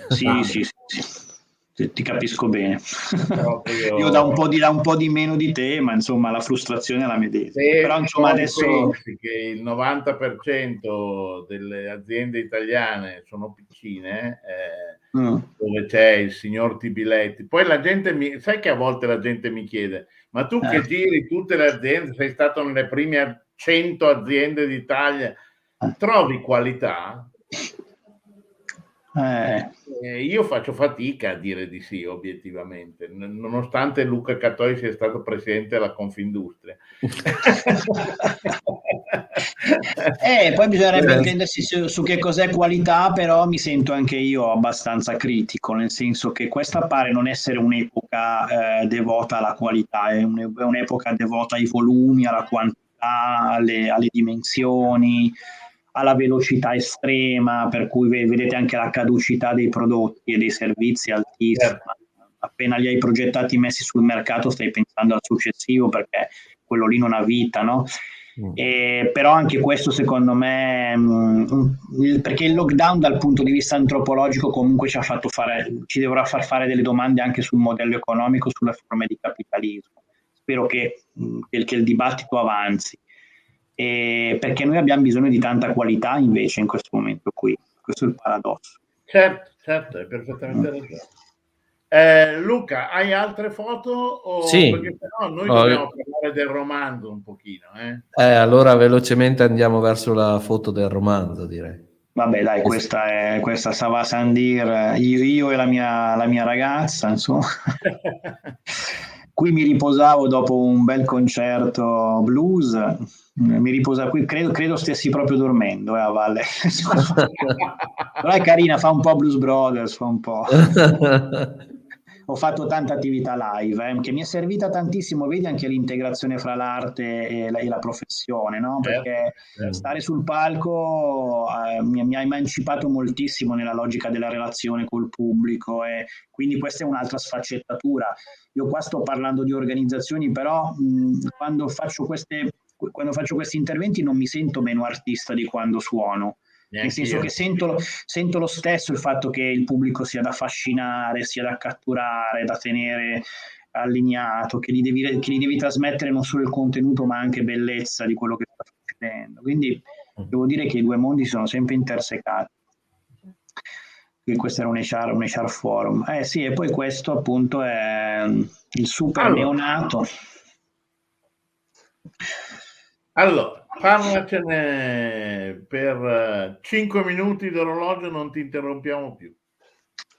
Sì, sì, sì, sì, ti capisco bene. Io, io da, un di, da, un po di, meno di te, ma insomma la frustrazione è la medesima. Però insomma adesso...
che il 90% delle aziende italiane sono piccine, eh, mm. dove c'è il signor Tibiletti, poi la gente mi... Sai che a volte la gente mi chiede ma tu che eh. giri tutte le aziende, sei stato nelle prime 100 aziende d'Italia, eh. trovi qualità? Eh. Eh, io faccio fatica a dire di sì, obiettivamente, nonostante Luca Catoi sia stato presidente della Confindustria.
eh, poi bisognerebbe intendersi su, su, che cos'è qualità, però mi sento anche io abbastanza critico, nel senso che questa pare non essere un'epoca eh, devota alla qualità, è un'epoca devota ai volumi, alla quantità, alle, alle dimensioni alla velocità estrema, per cui vedete anche la caducità dei prodotti e dei servizi altissima. Certo. Appena li hai progettati messi sul mercato, stai pensando al successivo perché quello lì non ha vita, no? Mm. E, però anche questo secondo me, mh, mm, perché il lockdown dal punto di vista antropologico comunque ci ha fatto fare, ci dovrà far fare delle domande anche sul modello economico, sulle forme di capitalismo. Spero che, mh, mm, che il dibattito avanzi eh, perché noi abbiamo bisogno di tanta qualità invece in questo momento qui. Questo è il paradosso.
Certo, certo, hai perfettamente mm. ragione. Eh, Luca, hai altre foto? O...
Sì.
Perché no, noi oh, dobbiamo parlare del romanzo un pochino. Eh?
eh? allora velocemente andiamo verso la foto del romanzo, direi.
Vabbè, dai, questa è questa Sava Sandir, io, io e la mia, la mia ragazza, insomma. qui mi riposavo dopo un bel concerto blues, mi riposa qui, credo, credo stessi proprio dormendo eh, a valle. Però è carina, fa un po' Blues Brothers, fa un po'. Ho fatto tanta attività live eh, che mi è servita tantissimo, vedi anche l'integrazione fra l'arte e la, e la professione, no? Certo, perché certo. stare sul palco eh, mi, mi, ha emancipato moltissimo nella logica della relazione col pubblico e quindi questa è un'altra sfaccettatura. Io qua sto parlando di organizzazioni, però mh, quando faccio queste quando faccio questi interventi non mi sento meno artista di quando suono. Nel senso che sento, sento, lo stesso il fatto che il pubblico sia da affascinare, sia da catturare, da tenere allineato, che gli, devi, che gli devi trasmettere non solo il contenuto ma anche bellezza di quello che sta succedendo. Quindi mm. devo dire che i due mondi sono sempre intersecati. Quindi questo era un HR, un HR forum. Eh sì, e poi questo appunto è il super allora. neonato.
Allora, parlacene per 5 eh, minuti d'orologio, non ti interrompiamo più.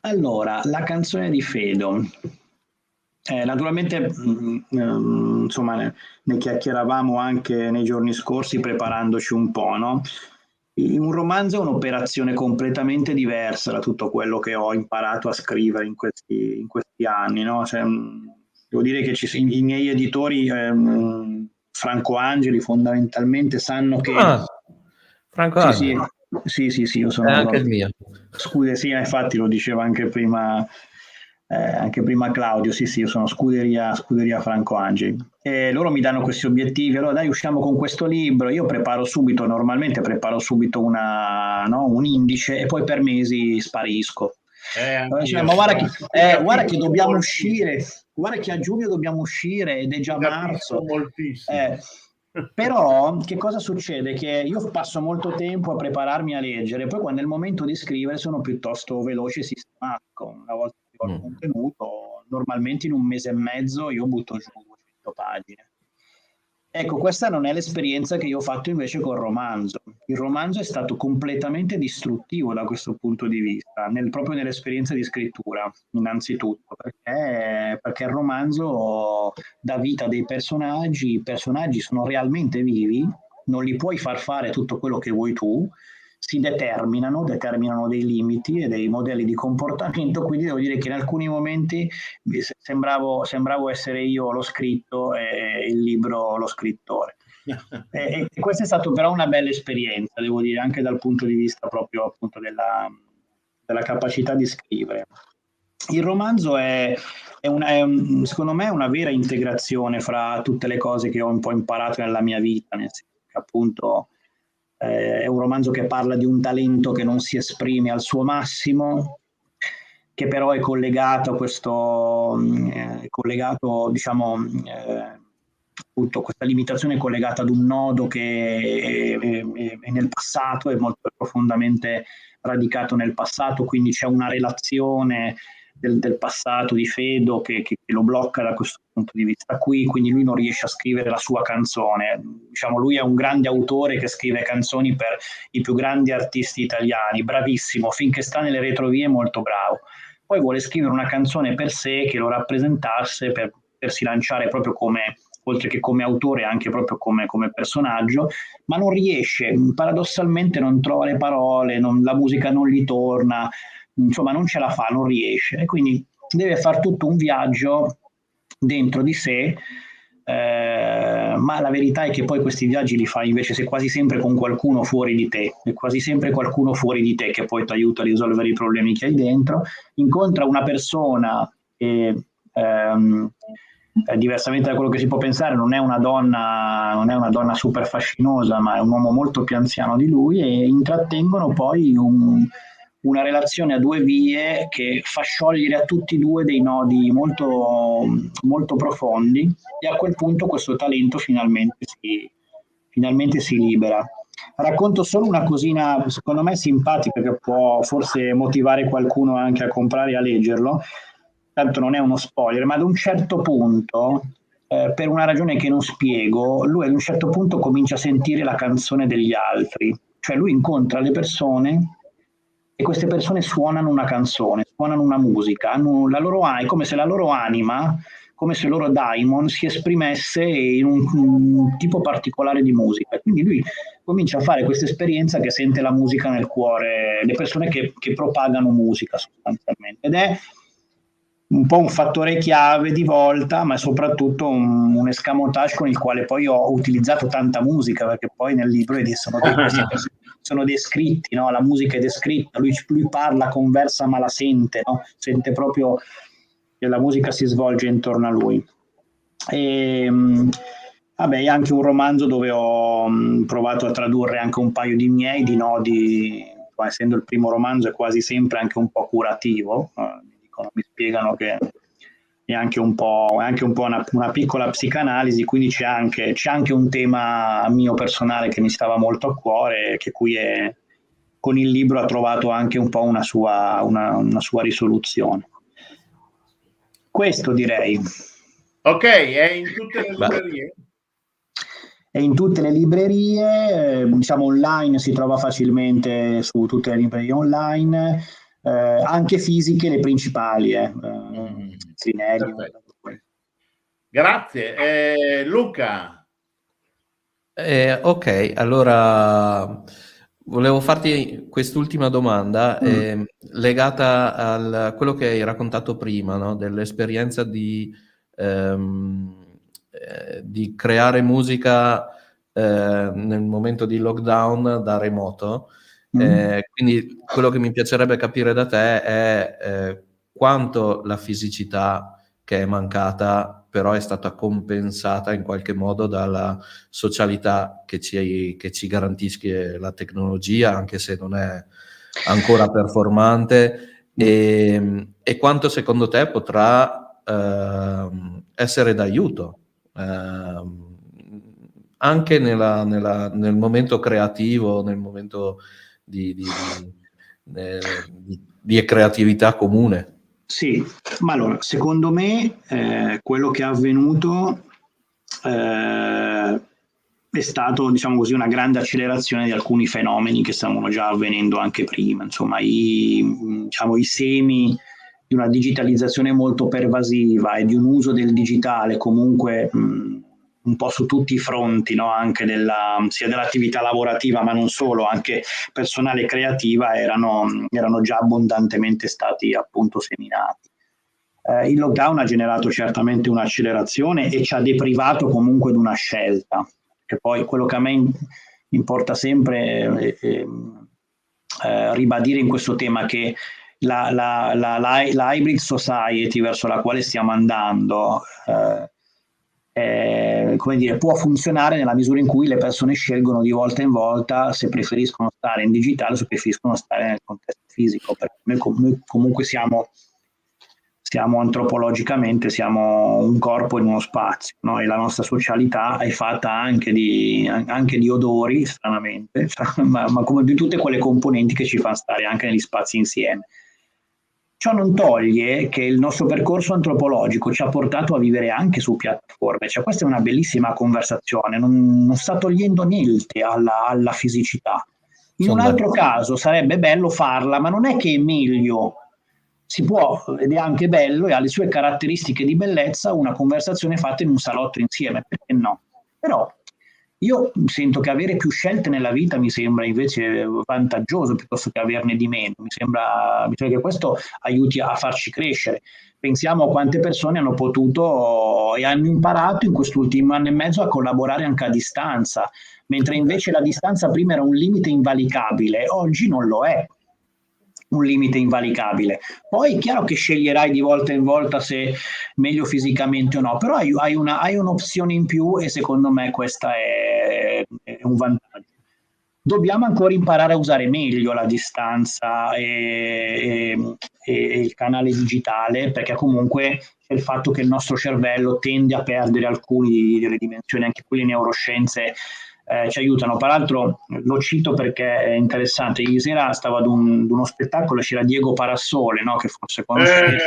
Allora, la canzone di Fedo. Eh, naturalmente, mh, mm, mm, insomma, ne, ne, chiacchieravamo anche nei giorni scorsi preparandoci un po', no? Un romanzo è un'operazione completamente diversa da tutto quello che ho imparato a scrivere in questi, in questi anni, no? Cioè, mm, devo dire che ci, i miei editori eh, Franco Angeli fondamentalmente sanno che... Ah,
Franco Angeli.
Sì, sì, sì, io sono...
È anche il mio.
Scuderia, infatti lo diceva anche prima, eh, anche prima Claudio, sì, sì, io sono scuderia, scuderia Franco Angeli. E loro mi danno questi obiettivi, allora dai usciamo con questo libro, io preparo subito, normalmente preparo subito una, no, un indice e poi per mesi sparisco. Eh, cioè, ma guarda che, eh, guarda che dobbiamo uscire, guarda che a giugno dobbiamo uscire ed è già marzo. Eh, però che cosa succede? Che io passo molto tempo a prepararmi a leggere, poi quando è il momento di scrivere sono piuttosto veloce e sistematico. Una volta che ho il mm. contenuto, normalmente in un mese e mezzo io butto giù 200 pagine. Ecco, questa non è l'esperienza che io ho fatto invece col romanzo. Il romanzo è stato completamente distruttivo da questo punto di vista, nel, proprio nell'esperienza di scrittura, innanzitutto, perché, perché il romanzo dà vita a dei personaggi, i personaggi sono realmente vivi, non li puoi far fare tutto quello che vuoi tu, si determinano, determinano dei limiti e dei modelli di comportamento, quindi devo dire che in alcuni momenti sembravo, sembravo essere io lo scritto e il libro lo scrittore. e, e, questa è stata però una bella esperienza, devo dire, anche dal punto di vista proprio appunto della, della capacità di scrivere. Il romanzo è, è, una, è un, secondo me è una vera integrazione fra tutte le cose che ho un po' imparato nella mia vita, nel senso che appunto eh, è un romanzo che parla di un talento che non si esprime al suo massimo, che però è collegato a questo, mm, eh, collegato, diciamo, eh, appunto questa limitazione è collegata ad un nodo che è, è, è nel passato, è molto profondamente radicato nel passato, quindi c'è una relazione del, del passato di Fedo che, che, lo blocca da questo punto di vista qui, quindi lui non riesce a scrivere la sua canzone. Diciamo, lui è un grande autore che scrive canzoni per i più grandi artisti italiani, bravissimo, finché sta nelle retrovie è molto bravo. Poi vuole scrivere una canzone per sé che lo rappresentasse per potersi lanciare proprio come oltre che come autore anche proprio come, come, personaggio, ma non riesce, paradossalmente non trova le parole, non, la musica non gli torna, insomma non ce la fa, non riesce. E quindi deve fare tutto un viaggio dentro di sé, eh, ma la verità è che poi questi viaggi li fai invece se quasi sempre con qualcuno fuori di te, è quasi sempre qualcuno fuori di te che poi ti aiuta a risolvere i problemi che hai dentro, incontra una persona che ehm, eh, diversamente da quello che si può pensare, non è donna, non è una donna super fascinosa, ma è un uomo molto più anziano di lui e intrattengono poi un, una relazione a due vie che fa sciogliere a tutti e due dei nodi molto, molto profondi e a quel punto questo talento finalmente si, finalmente si libera. Racconto solo una cosina, secondo me simpatica, che può forse motivare qualcuno anche a comprare e a leggerlo. Tanto non è uno spoiler, ma ad un certo punto, eh, per una ragione che non spiego, lui ad un certo punto comincia a sentire la canzone degli altri. Cioè lui incontra le persone e queste persone suonano una canzone, suonano una musica, hanno la loro, è come se la loro anima, come se il loro daimon si esprimesse in un, un tipo particolare di musica. Quindi lui comincia a fare questa esperienza che sente la musica nel cuore, le persone che, che propagano musica sostanzialmente. Ed è un po' un fattore chiave di volta, ma soprattutto un, un escamotage con il quale poi ho utilizzato tanta musica, perché poi nel libro sono dei, sono descritti, no? la musica è descritta, lui, lui, parla, conversa, ma la sente, no? sente proprio che la musica si svolge intorno a lui. E, ehm, vabbè, è anche un romanzo dove ho mm, provato a tradurre anche un paio di miei, di nodi, essendo il primo romanzo è quasi sempre anche un po' curativo, mi, dicono, mi spiegano che è anche un po', anche un po una, una, piccola psicanalisi, quindi c'è anche, c'è anche, un tema mio personale che mi stava molto a cuore, che qui è, con il libro ha trovato anche un po' una sua, una, una sua risoluzione. Questo direi.
Ok, è in tutte le librerie?
È in tutte le librerie, eh, diciamo online, si trova facilmente su tutte le librerie online eh, anche fisiche le principali. Eh. Trinelli.
Grazie. Eh, Luca.
Eh, ok, allora volevo farti quest'ultima domanda mm. eh, legata a quello che hai raccontato prima, no? dell'esperienza di, ehm, eh, di, creare musica eh, nel momento di lockdown da remoto. Mm. Eh, quindi quello che mi piacerebbe capire da te è eh, quanto la fisicità che è mancata però è stata compensata in qualche modo dalla socialità che ci, che ci garantisce la tecnologia, anche se non è ancora performante, e, e quanto secondo te potrà eh, essere d'aiuto eh, anche nella, nella, nel momento creativo, nel momento di, di, di, di creatività comune.
Sì, ma allora, secondo me eh, quello che è avvenuto eh, è stato, diciamo così, una grande accelerazione di alcuni fenomeni che stavano già avvenendo anche prima, insomma, i, diciamo, i semi di una digitalizzazione molto pervasiva e di un uso del digitale comunque mh, un po' su tutti i fronti, no? anche della, sia dell'attività lavorativa, ma non solo, anche personale e creativa, erano, erano già abbondantemente stati appunto seminati. Eh, il lockdown ha generato certamente un'accelerazione e ci ha deprivato comunque di una scelta, che poi quello che a me importa sempre è, è, ribadire in questo tema che la, la, la, la, hybrid society verso la quale stiamo andando eh, eh, come dire, può funzionare nella misura in cui le persone scelgono di volta in volta se preferiscono stare in digitale o se preferiscono stare nel contesto fisico, perché noi, noi comunque siamo, siamo, antropologicamente siamo un corpo in uno spazio no? e la nostra socialità è fatta anche di, anche di odori, stranamente, ma, ma come di tutte quelle componenti che ci fanno stare anche negli spazi insieme. Ciò non toglie che il nostro percorso antropologico ci ha portato a vivere anche su piattaforme, cioè questa è una bellissima conversazione, non, non sta togliendo niente alla, alla fisicità. In Sono un altro d'accordo. caso sarebbe bello farla, ma non è che è meglio, si può, ed è anche bello e ha le sue caratteristiche di bellezza, una conversazione fatta in un salotto insieme, perché no? Però io sento che avere più scelte nella vita mi sembra invece vantaggioso piuttosto che averne di meno. Mi sembra, mi sembra che questo aiuti a farci crescere. Pensiamo a quante persone hanno potuto e hanno imparato in quest'ultimo anno e mezzo a collaborare anche a distanza, mentre invece la distanza prima era un limite invalicabile, oggi non lo è un limite invalicabile. Poi è chiaro che sceglierai di volta in volta se meglio fisicamente o no, però hai, hai, una, hai un'opzione in più e secondo me questa è, è, un vantaggio. Dobbiamo ancora imparare a usare meglio la distanza e, e, e il canale digitale perché comunque il fatto che il nostro cervello tende a perdere alcune delle dimensioni, anche quelle neuroscienze eh, ci aiutano. Peraltro lo cito perché è interessante. Ieri sera stavo ad, un, ad uno spettacolo, c'era Diego Parassole, no? che forse conoscete.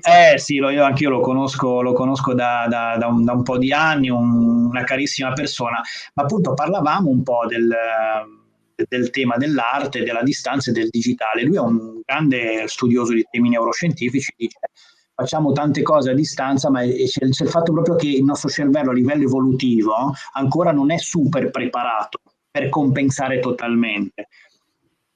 Eh, eh sì, lo, io anche io lo conosco, lo conosco da, da, da, un, da un, po' di anni, un, una carissima persona, ma appunto parlavamo un po' del, del tema dell'arte, della distanza e del digitale. Lui è un grande studioso di temi neuroscientifici, dice facciamo tante cose a distanza, ma c'è, c'è il fatto proprio che il nostro cervello a livello evolutivo ancora non è super preparato per compensare totalmente.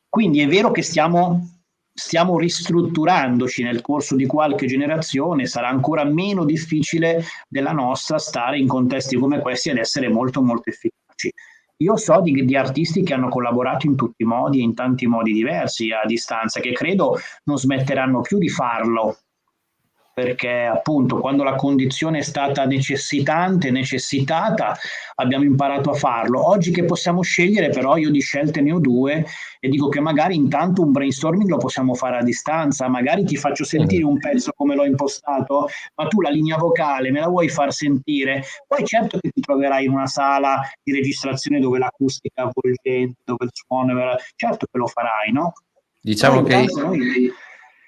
Quindi è vero che stiamo stiamo ristrutturandoci nel corso di qualche generazione, sarà ancora meno difficile della nostra stare in contesti come questi ed essere molto molto efficaci. Io so di, di, artisti che hanno collaborato in tutti i modi e in tanti modi diversi a distanza, che credo non smetteranno più di farlo perché appunto quando la condizione è stata necessitante, necessitata, abbiamo imparato a farlo. Oggi che possiamo scegliere, però io di scelte ne ho due e dico che magari intanto un brainstorming lo possiamo fare a distanza, magari ti faccio sentire un pezzo come l'ho impostato, ma tu la linea vocale me la vuoi far sentire. Poi certo che ti troverai in una sala di registrazione dove l'acustica è avvolgente, dove il suono è... certo che lo farai, no?
Diciamo che... Noi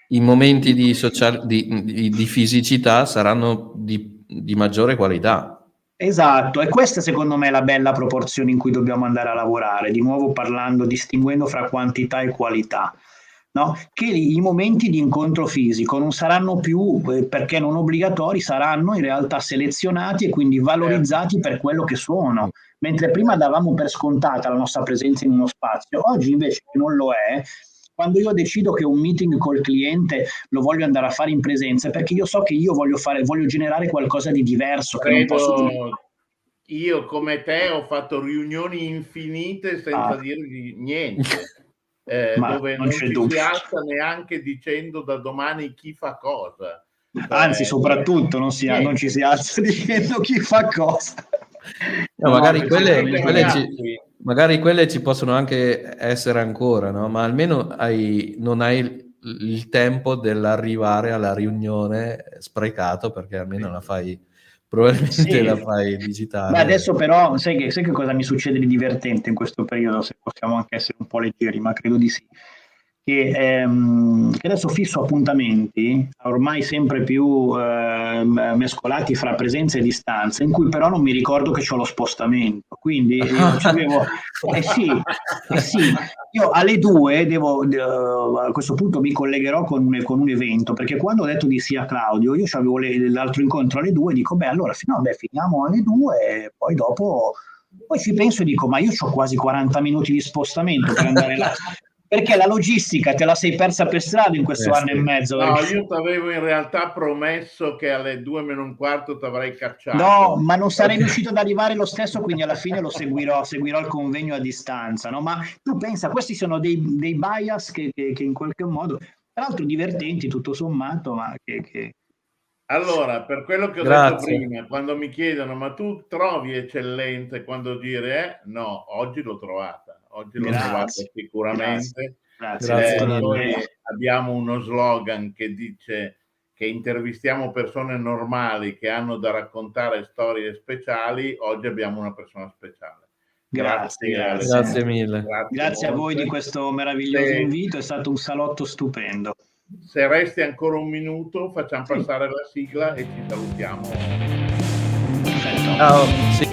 i momenti di, social, di, di, di fisicità saranno di, maggiore qualità.
Esatto, e questa secondo me è la bella proporzione in cui dobbiamo andare a lavorare, di nuovo parlando, distinguendo fra quantità e qualità. No? Che i momenti di incontro fisico non saranno più, eh, perché non obbligatori, saranno in realtà selezionati e quindi valorizzati per quello che sono. Mentre prima davamo per scontata la nostra presenza in uno spazio, oggi invece non lo è, quando io decido che un meeting col cliente lo voglio andare a fare in presenza, perché io so che io voglio fare, voglio generare qualcosa di diverso. Credo, posso...
Io come te ho fatto riunioni infinite senza ah. dirgli niente. Eh, dove non, non ci si alza neanche dicendo da domani chi fa cosa.
Anzi, eh, soprattutto non, si, non, ci si alza dicendo chi fa cosa.
No, magari quelle, quelle ci, magari quelle ci possono anche essere ancora, no? ma almeno hai, non hai il, il tempo dell'arrivare alla riunione sprecato perché almeno la fai probabilmente sì. la fai digitale.
Beh, adesso però sai che, sai che, cosa mi succede di divertente in questo periodo, se possiamo anche essere un po' leggeri, ma credo di sì. Che, ehm, che, adesso fisso appuntamenti ormai sempre più eh, mescolati fra presenza e distanza, in cui però non mi ricordo che ho lo spostamento. Quindi io avevo, eh sì, eh sì, io alle due devo, a questo punto mi collegherò con, con, un evento, perché quando ho detto di sì a Claudio, io avevo le, l'altro incontro alle due, dico, beh, allora no, beh, finiamo alle due e poi dopo poi ci penso e dico, ma io ho quasi 40 minuti di spostamento per andare là perché la logistica te la sei persa per strada in questo eh, anno sì. e mezzo.
No, perché... io ti avevo in realtà promesso che alle due meno un quarto ti avrei cacciato.
No, ma non sarei riuscito ad arrivare lo stesso, quindi alla fine lo seguirò, seguirò il convegno a distanza. No? Ma tu pensa, questi sono dei, dei bias che, che, che, in qualche modo, tra l'altro divertenti tutto sommato, ma che... che...
Allora, per quello che ho Grazie. detto prima, quando mi chiedono ma tu trovi eccellente quando dire eh, no, oggi l'ho trovata oggi l'ho trovato sicuramente. Grazie. Grazie. Eh, noi abbiamo uno slogan che dice che intervistiamo persone normali che hanno da raccontare storie speciali, oggi abbiamo una persona speciale.
Grazie, grazie, grazie mille. Grazie, grazie a voi di questo meraviglioso se, invito, è stato un salotto stupendo.
Se resti ancora un minuto, facciamo sì. passare la sigla e ci salutiamo.
Ciao. Sì.